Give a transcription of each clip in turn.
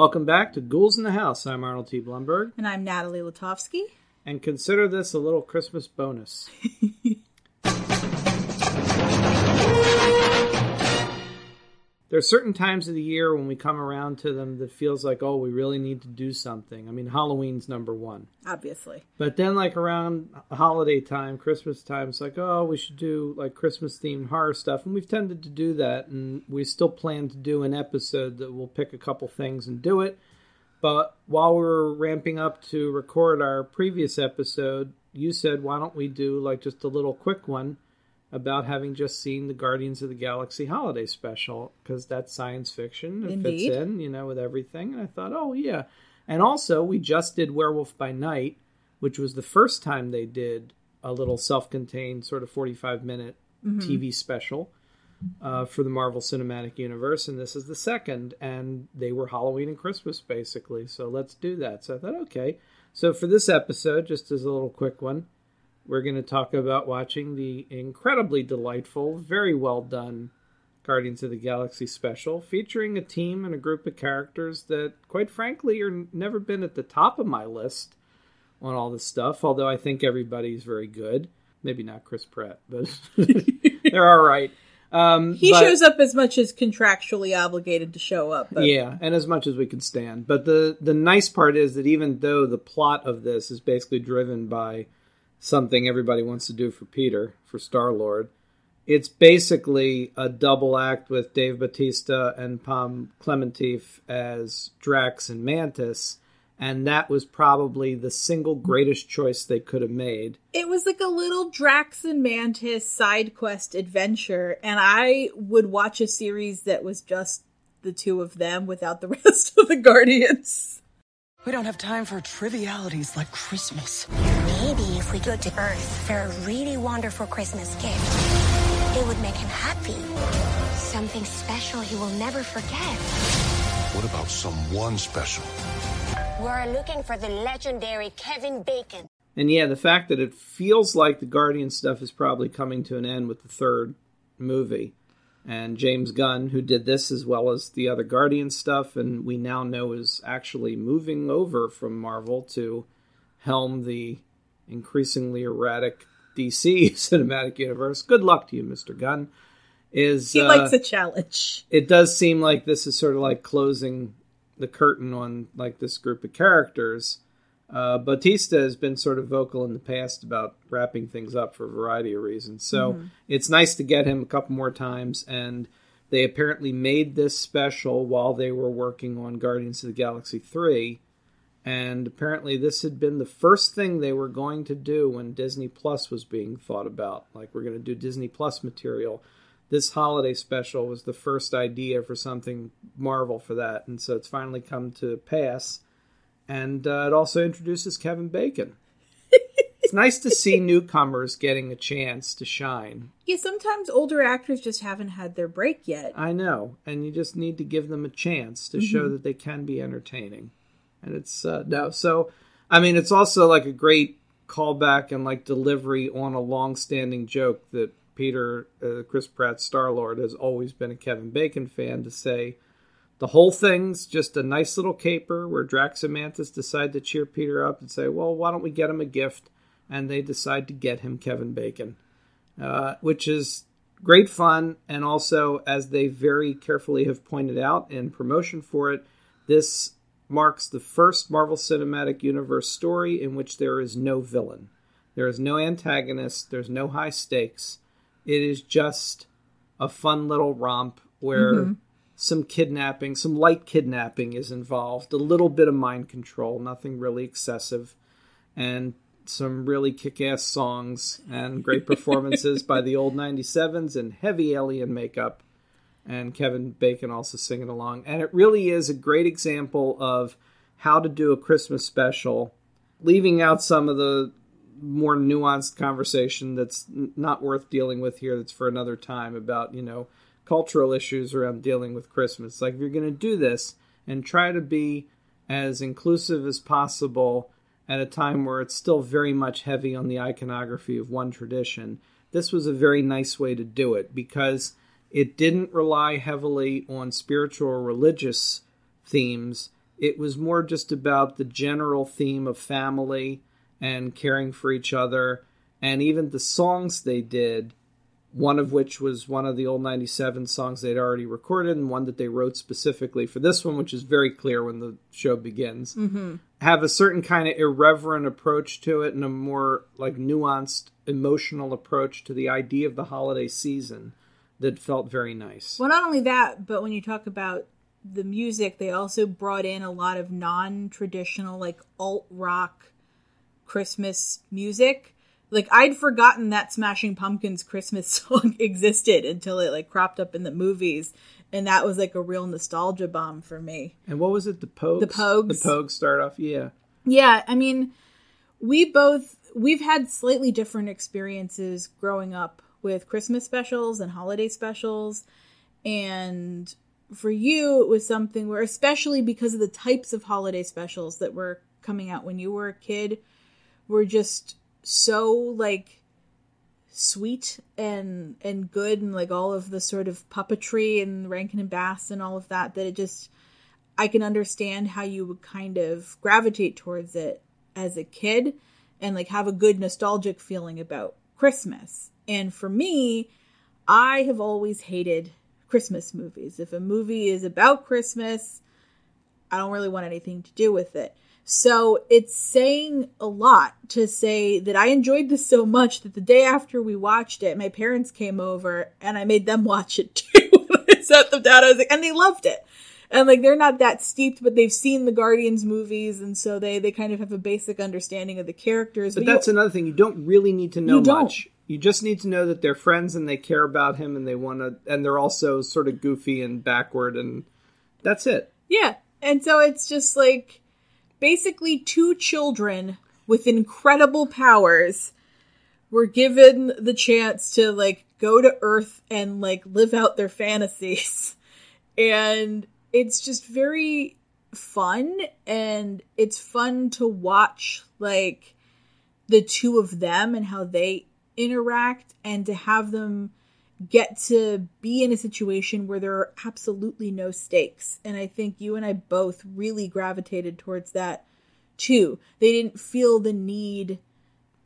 Welcome back to Ghouls in the House. I'm Arnold T. Blumberg, And I'm Natalie Latovsky. and consider this a little Christmas bonus. there are certain times of the year when we come around to them that feels like, oh, we really need to do something. I mean, Halloween's number one. Obviously. But then, like around holiday time, Christmas time, it's like, oh, we should do like Christmas themed horror stuff, and we've tended to do that, and we still plan to do an episode that we'll pick a couple things and do it. But while we were ramping up to record our previous episode, you said, why don't we do like just a little quick one about having just seen the Guardians of the Galaxy holiday special because that's science fiction. It Indeed. fits in, you know, with everything. And I thought, oh yeah. And also, we just did Werewolf by Night, which was the first time they did a little self-contained sort of 45 minute TV special uh, for the Marvel Cinematic Universe, and this is the second. And they were Halloween and Christmas basically, so let's do that. So I thought, okay. So for this episode, just as a little quick one, we're going to talk about watching the incredibly delightful, very well done Guardians of the Galaxy special, featuring a team and a group of characters that, quite frankly, are never been at the top of my list on all this stuff. Although I think everybody's very good. Maybe not Chris Pratt, but they're all right. Um, He but- shows up as much as contractually obligated to show up. But yeah, and as much as we can stand. But the the nice part is that even though the plot of this is basically driven by something everybody wants to do for Peter for Star Lord, it's basically a double act with Dave Bautista and Pom Klementieff as Drax and Mantis, and that was probably the single greatest choice they could have made. it was like a little Drax and Mantis side quest adventure, and I would watch a series that was just the two of them without the rest of the Guardians. We don't have time for trivialities like Christmas. Maybe if we go to Earth for a really wonderful Christmas gift, it would make him happy. Something special he will never forget. What about someone special? We're looking for the legendary Kevin Bacon. And yeah, the fact that it feels like the Guardian stuff is probably coming to an end with the third movie. And James Gunn, who did this as well as the other Guardian stuff, and we now know is actually moving over from Marvel to helm the increasingly erratic DC cinematic universe. Good luck to you, Mr. Gunn. Is He uh, likes a challenge. it does seem like this is sort of like closing the curtain on like this group of characters. Uh, Bautista has been sort of vocal in the past about wrapping things up for a variety of reasons. So it's nice to get him a couple more times. And they apparently made this special while they were working on Guardians of the Galaxy 3. And apparently, this had been the first thing they were going to do when Disney Plus was being thought about. Like, we're going to do Disney Plus material this holiday special was the first idea for something Marvel for that, and so it's finally come to pass. And uh, it also introduces Kevin Bacon. it's nice to see newcomers getting a chance to shine. Yeah, sometimes older actors just haven't had their break yet. I know, and you just need to give them a chance to show that they can be entertaining. And it's uh, no, so I mean, it's also like a great callback and like delivery on a long-standing joke that Peter, uh, Chris Pratt, Star Lord, has always been a Kevin Bacon fan to say. The whole thing's just a nice little caper where Drax and Mantis decide to cheer Peter up and say, "Well, why don't we get him a gift?" And they decide to get him Kevin Bacon, uh, which is great fun. And also, as they very carefully have pointed out in promotion for it, this marks the first Marvel Cinematic Universe story in which there is no villain. There is no antagonist. There's no high stakes. It is just a fun little romp where some kidnapping, some light kidnapping is involved, a little bit of mind control, nothing really excessive, and some really kick ass songs and great performances by the old 97s and heavy alien makeup. And Kevin Bacon also singing along. And it really is a great example of how to do a Christmas special, leaving out some of the more nuanced conversation that's not worth dealing with here that's for another time about you know cultural issues around dealing with christmas like if you're going to do this and try to be as inclusive as possible at a time where it's still very much heavy on the iconography of one tradition this was a very nice way to do it because it didn't rely heavily on spiritual or religious themes It was more just about the general theme of family and caring for each other, and even the songs they did. One of which was one of the old 97 songs they'd already recorded, and one that they wrote specifically for this one, which is very clear when the show begins. Mm-hmm. Have a certain kind of irreverent approach to it and a more like nuanced emotional approach to the idea of the holiday season that felt very nice. Well, not only that, but when you talk about the music, they also brought in a lot of non-traditional, like alt rock Christmas music. Like I'd forgotten that Smashing Pumpkins Christmas song existed until it like cropped up in the movies, and that was like a real nostalgia bomb for me. And what was it? The Pogues. The Pogues. The Pogues start off. Yeah. Yeah, I mean, we both we've had slightly different experiences growing up with Christmas specials and holiday specials, and for you it was something where, especially because of the types of holiday specials that were coming out when you were a kid, were just so like sweet and and good and like all of the sort of puppetry and Rankin and Bass and all of that that it just I can understand how you would kind of gravitate towards it as a kid and like have a good nostalgic feeling about Christmas. And for me, I have always hated Christmas movies. If a movie is about Christmas, I don't really want anything to do with it. So it's saying a lot to say that I enjoyed this so much that the day after we watched it, my parents came over and I made them watch it too. I sat them down. I was like, and they loved it. And like they're not that steeped, but they've seen the Guardians movies, and so they they kind of have a basic understanding of the characters. But you- that's another thing. You don't really need to know You much. You just need to know that they're friends and they care about him and they want to, and they're also sort of goofy and backward, and that's it. Yeah. And so it's just like basically two children with incredible powers were given the chance to like go to Earth and like live out their fantasies. And it's just very fun and it's fun to watch like the two of them and how they interact and to have them get to be in a situation where there are absolutely no stakes. And I think you and I both really gravitated towards that too. They didn't feel the need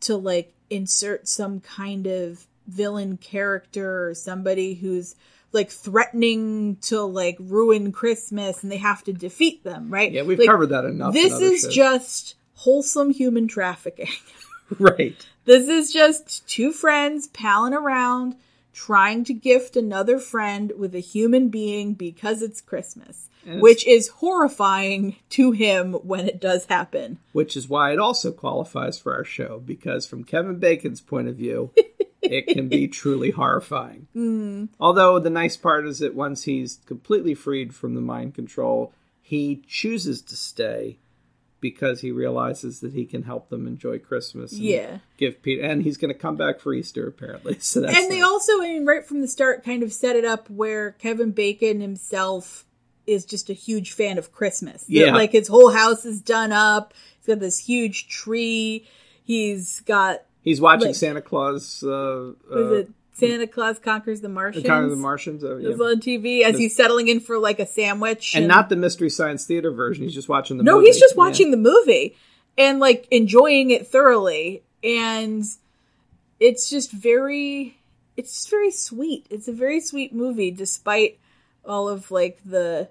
to like insert some kind of villain character or somebody who's like threatening to like ruin Christmas and they have to defeat them, right? Yeah, we've Like, covered that enough. This is shows. just wholesome human trafficking. right. This is just two friends palling around, trying to gift another friend with a human being because it's Christmas, it's- which is horrifying to him when it does happen. Which is why it also qualifies for our show because, from Kevin Bacon's point of view, it can be truly horrifying. Mm. Although the nice part is that once he's completely freed from the mind control, he chooses to stay because he realizes that he can help them enjoy Christmas. And Yeah. give Peter, and he's going to come back for Easter apparently. So that's and they nice. also, I mean, right from the start, kind of set it up where Kevin Bacon himself is just a huge fan of Christmas. That, Yeah. like his whole house is done up. He's got this huge tree. He's got he's watching like- Santa Claus. Uh, uh, Santa Claus conquers the Martians? Of the Martians, uh, It was on TV as he's settling in for like a sandwich, and not the Mystery Science Theater version. He's just watching the. Movie. No, movie. he's just Yeah. watching the movie and like enjoying it thoroughly, and it's just very, it's just very sweet. It's a very sweet movie, despite all of like the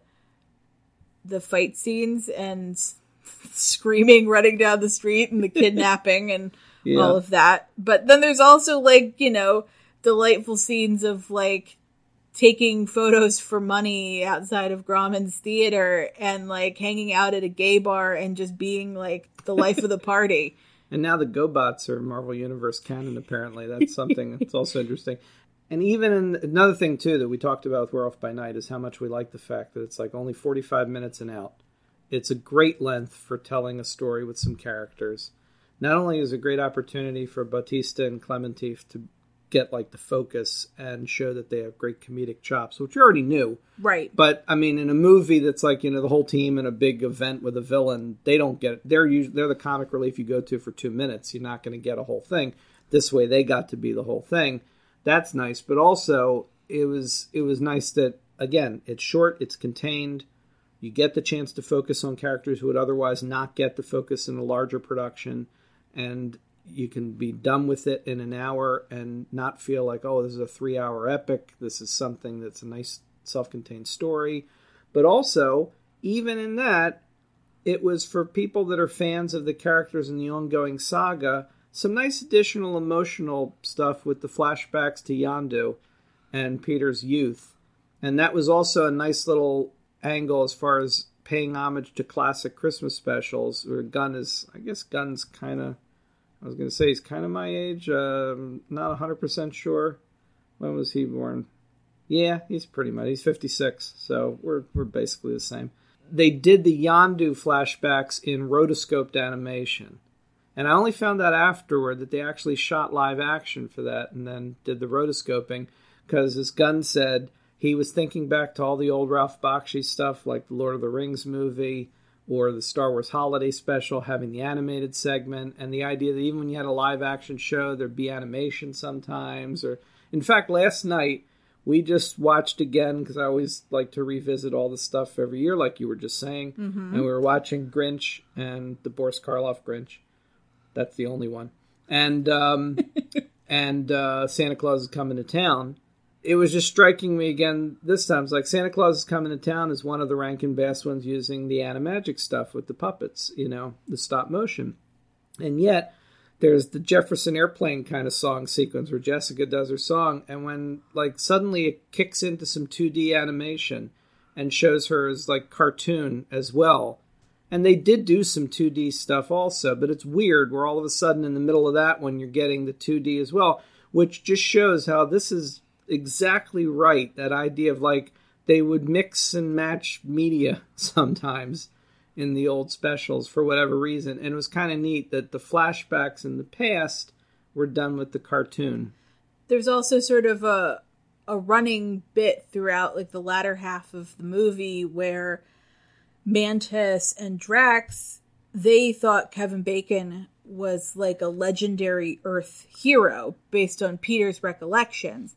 the fight scenes and screaming running down the street and the kidnapping and Yeah. all of that. But then there's also like, you know, delightful scenes of like taking photos for money outside of Grauman's theater and like hanging out at a gay bar and just being like the life of the party. And now the GoBots are Marvel Universe canon. Apparently, that's something that's also interesting. And even in, another thing too that we talked about with Werewolf by Night is how much we like the fact that it's like only forty-five minutes and out. It's a great length for telling a story with some characters. Not only is it a great opportunity for Bautista and Klementieff to get like the focus and show that they have great comedic chops, which you already knew. Right. But I mean, in a movie that's like you know the whole team in a big event with a villain, they don't get. They're usually they're the comic relief you go to for two minutes. You're not going to get a whole thing. This way, they got to be the whole thing. That's nice, but also it was it was nice that again it's short, it's contained. You get the chance to focus on characters who would otherwise not get the focus in a larger production, and you can be done with it in an hour and not feel like, oh, this is a three hour epic. This is something that's a nice self contained story. But also, even in that, it was for people that are fans of the characters in the ongoing saga, some nice additional emotional stuff with the flashbacks to Yondu and Peter's youth. And that was also a nice little angle as far as paying homage to classic Christmas specials. Where Gunn is, I guess gun's kind of, I was going to say he's kind of my age. Um, not 100% sure. When was he born? Yeah, he's pretty much. He's 56, so we're, we're basically the same. They did the Yondu flashbacks in rotoscoped animation. And I only found out afterward that they actually shot live action for that and then did the rotoscoping because, as Gunn said, he was thinking back to all the old Ralph Bakshi stuff, like the Lord of the Rings movie or the Star Wars Holiday Special, having the animated segment, and the idea that even when you had a live action show, there'd be animation sometimes. Or, in fact, last night we just watched again because I always like to revisit all the stuff every year, like you were just saying. And we were watching Grinch and the Boris Karloff Grinch. That's the only one. And um, and uh, Santa Claus is coming to town. It was just striking me again this time. It's like Santa Claus is coming to town is one of the Rankin Bass ones using the animagic stuff with the puppets, you know, the stop motion. And yet there's the Jefferson Airplane kind of song sequence where Jessica does her song, and when like suddenly it kicks into some 2D animation and shows her as like cartoon as well. And they did do some 2D stuff also, but it's weird. We're all of a sudden in the middle of that when you're getting the 2D as well, which just shows how this is exactly right. That idea of like they would mix and match media sometimes in the old specials for whatever reason. And it was kind of neat that the flashbacks in the past were done with the cartoon. There's also sort of a a running bit throughout like the latter half of the movie where Mantis and Drax they thought Kevin Bacon was like a legendary Earth hero based on Peter's recollections.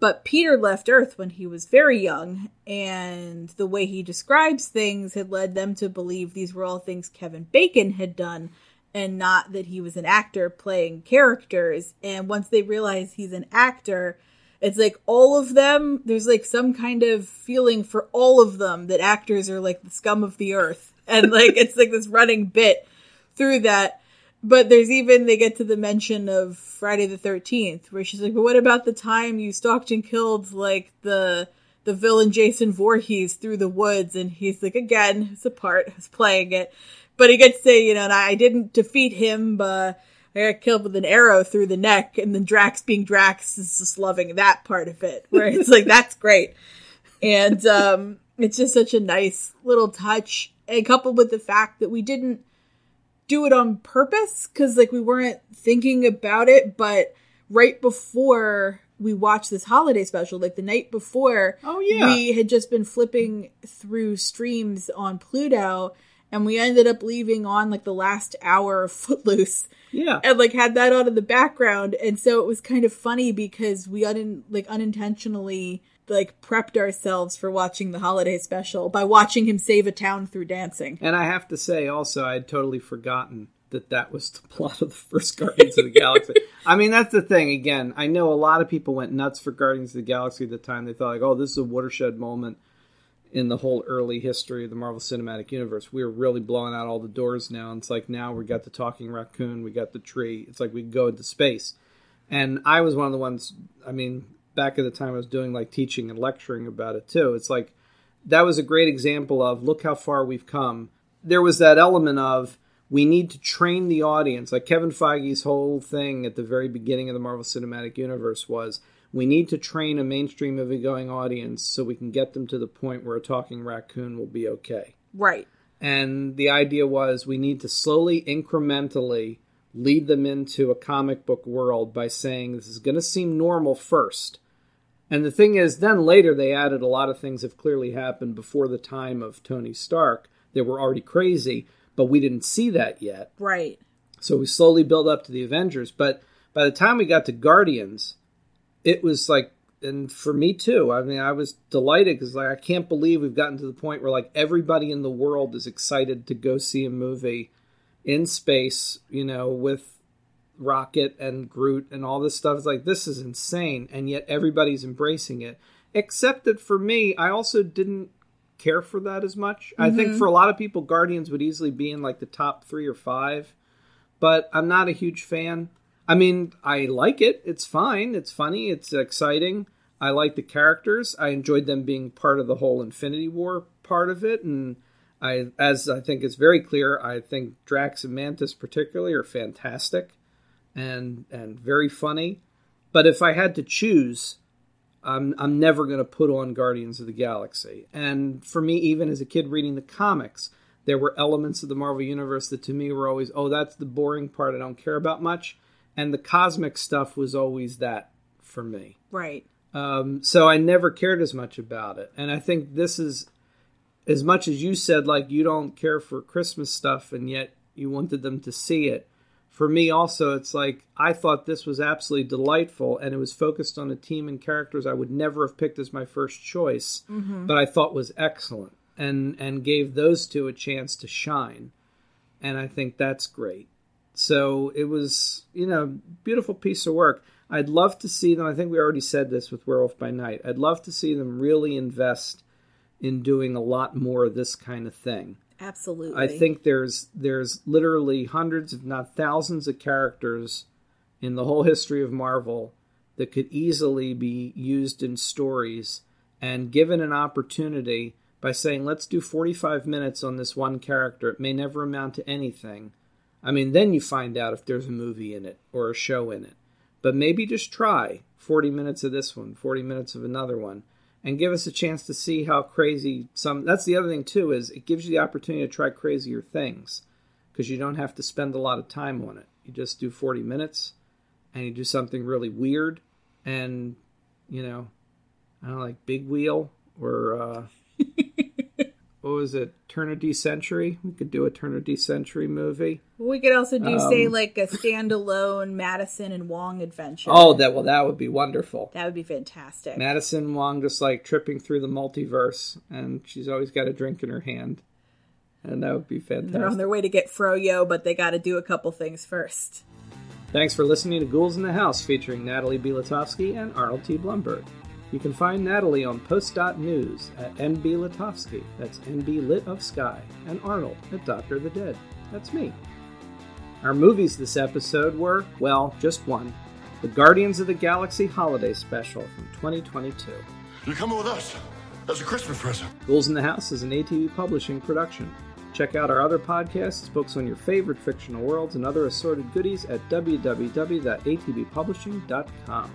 But Peter left Earth when he was very young, and the way he describes things had led them to believe these were all things Kevin Bacon had done, and not that he was an actor playing characters. And once they realize he's an actor, it's like all of them, there's like some kind of feeling for all of them that actors are like the scum of the earth. And like it's like this running bit through that. But there's even they get to the mention of Friday the Thirteenth, where she's like, "But what about the time you stalked and killed like the the villain Jason Voorhees through the woods?" And he's like, "Again, it's a part, it's playing it." But he gets to say, you know, and I didn't defeat him, but I got killed with an arrow through the neck. And then Drax being Drax is just loving that part of it, where it's like that's great, and um, it's just such a nice little touch, and coupled with the fact that we didn't do it on purpose because like we weren't thinking about it but right before we watched this holiday special like the night before Oh, yeah. we had just been flipping through streams on pluto and we ended up leaving on like the last hour of footloose Yeah. and like had that on in the background and so it was kind of funny because we un- like unintentionally like prepped ourselves for watching the holiday special by watching him save a town through dancing And I have to say, also, I had totally forgotten that that was the plot of the first Guardians of the Galaxy. I mean, that's the thing. Again, I know a lot of people went nuts for Guardians of the Galaxy at the time. They thought, like, oh, this is a watershed moment in the whole early history of the Marvel Cinematic Universe. We are really blowing out all the doors now. And it's like now we got the talking raccoon, we got the tree. It's like we go into space. And I was one of the ones, I mean, back at the time I was doing like teaching and lecturing about it too. It's like that was a great example of look how far we've come. There was that element of we need to train the audience. Like Kevin Feige's whole thing at the very beginning of the Marvel Cinematic Universe was we need to train a mainstream movie going audience so we can get them to the point where a talking raccoon will be okay. right And the idea was we need to slowly, incrementally lead them into a comic book world by saying this is going to seem normal first. And the thing is, then later they added a lot of things that clearly happened before the time of Tony Stark that were already crazy, but we didn't see that yet. right So we slowly build up to the Avengers. But by the time we got to Guardians, it was like and for me too. I mean, I was delighted because like I can't believe we've gotten to the point where like everybody in the world is excited to go see a movie in space. You know, with Rocket and Groot and all this stuff. It's like this is insane, and yet everybody's embracing it. Except that for me, I also didn't care for that as much. I think mm-hmm. for a lot of people, Guardians would easily be in like the top three or five, but I'm not a huge fan. I mean, I like it. It's fine. It's funny. It's exciting. I like the characters. I enjoyed them being part of the whole Infinity War part of it, and I, as I think it's very clear, I think Drax and Mantis particularly are fantastic and and very funny. But if I had to choose, I'm I'm never going to put on Guardians of the Galaxy. And for me, even as a kid reading the comics, there were elements of the Marvel universe that to me were always, oh, that's the boring part I don't care about much, and the cosmic stuff was always that for me. Right. Um, so I never cared as much about it. And I think this is as much as you said, like you don't care for Christmas stuff, and yet you wanted them to see it. For me, also, it's like I thought this was absolutely delightful, and it was focused on a team and characters I would never have picked as my first choice, but I thought was excellent, and and gave those two a chance to shine, and I think that's great. So it was, you know, beautiful piece of work. I'd love to see them. I think we already said this with Werewolf by Night. I'd love to see them really invest in doing a lot more of this kind of thing. Absolutely. I think there's there's literally hundreds, if not thousands, of characters in the whole history of Marvel that could easily be used in stories and given an opportunity by saying, let's do 45 minutes on this one character. It may never amount to anything. I mean, then you find out if there's a movie in it or a show in it. But maybe just try 40 minutes of this one, 40 minutes of another one, and give us a chance to see how crazy some. That's the other thing, too, is it gives you the opportunity to try crazier things because you don't have to spend a lot of time on it. You just do 40 minutes and you do something really weird and, you know, I don't know, like Big Wheel or. Uh, what was it? Turn of D Century. We could do a Turn of D Century movie. we could also do, say, Um, like a standalone Madisynn and Wong adventure. Oh, that well, that would be wonderful. that would be fantastic. Madisynn Wong just like tripping through the multiverse, and she's always got a drink in her hand, and that would be fantastic. They're on their way to get Froyo, but they got to do a couple things first. Thanks for listening to Ghouls in the House, featuring Natalie Bilatowski and Arnold T. Blumberg. You can find Natalie on Post.News at NB Litovsky, that's NB Lit of Sky, and Arnold at Doctor the Dead, that's me. Our movies this episode were, well, just one The Guardians of the Galaxy Holiday Special from 2022. You're coming with us. As a Christmas present. Ghouls in the House is an ATB publishing production. Check out our other podcasts, books on your favorite fictional worlds, and other assorted goodies at www.atbpublishing.com.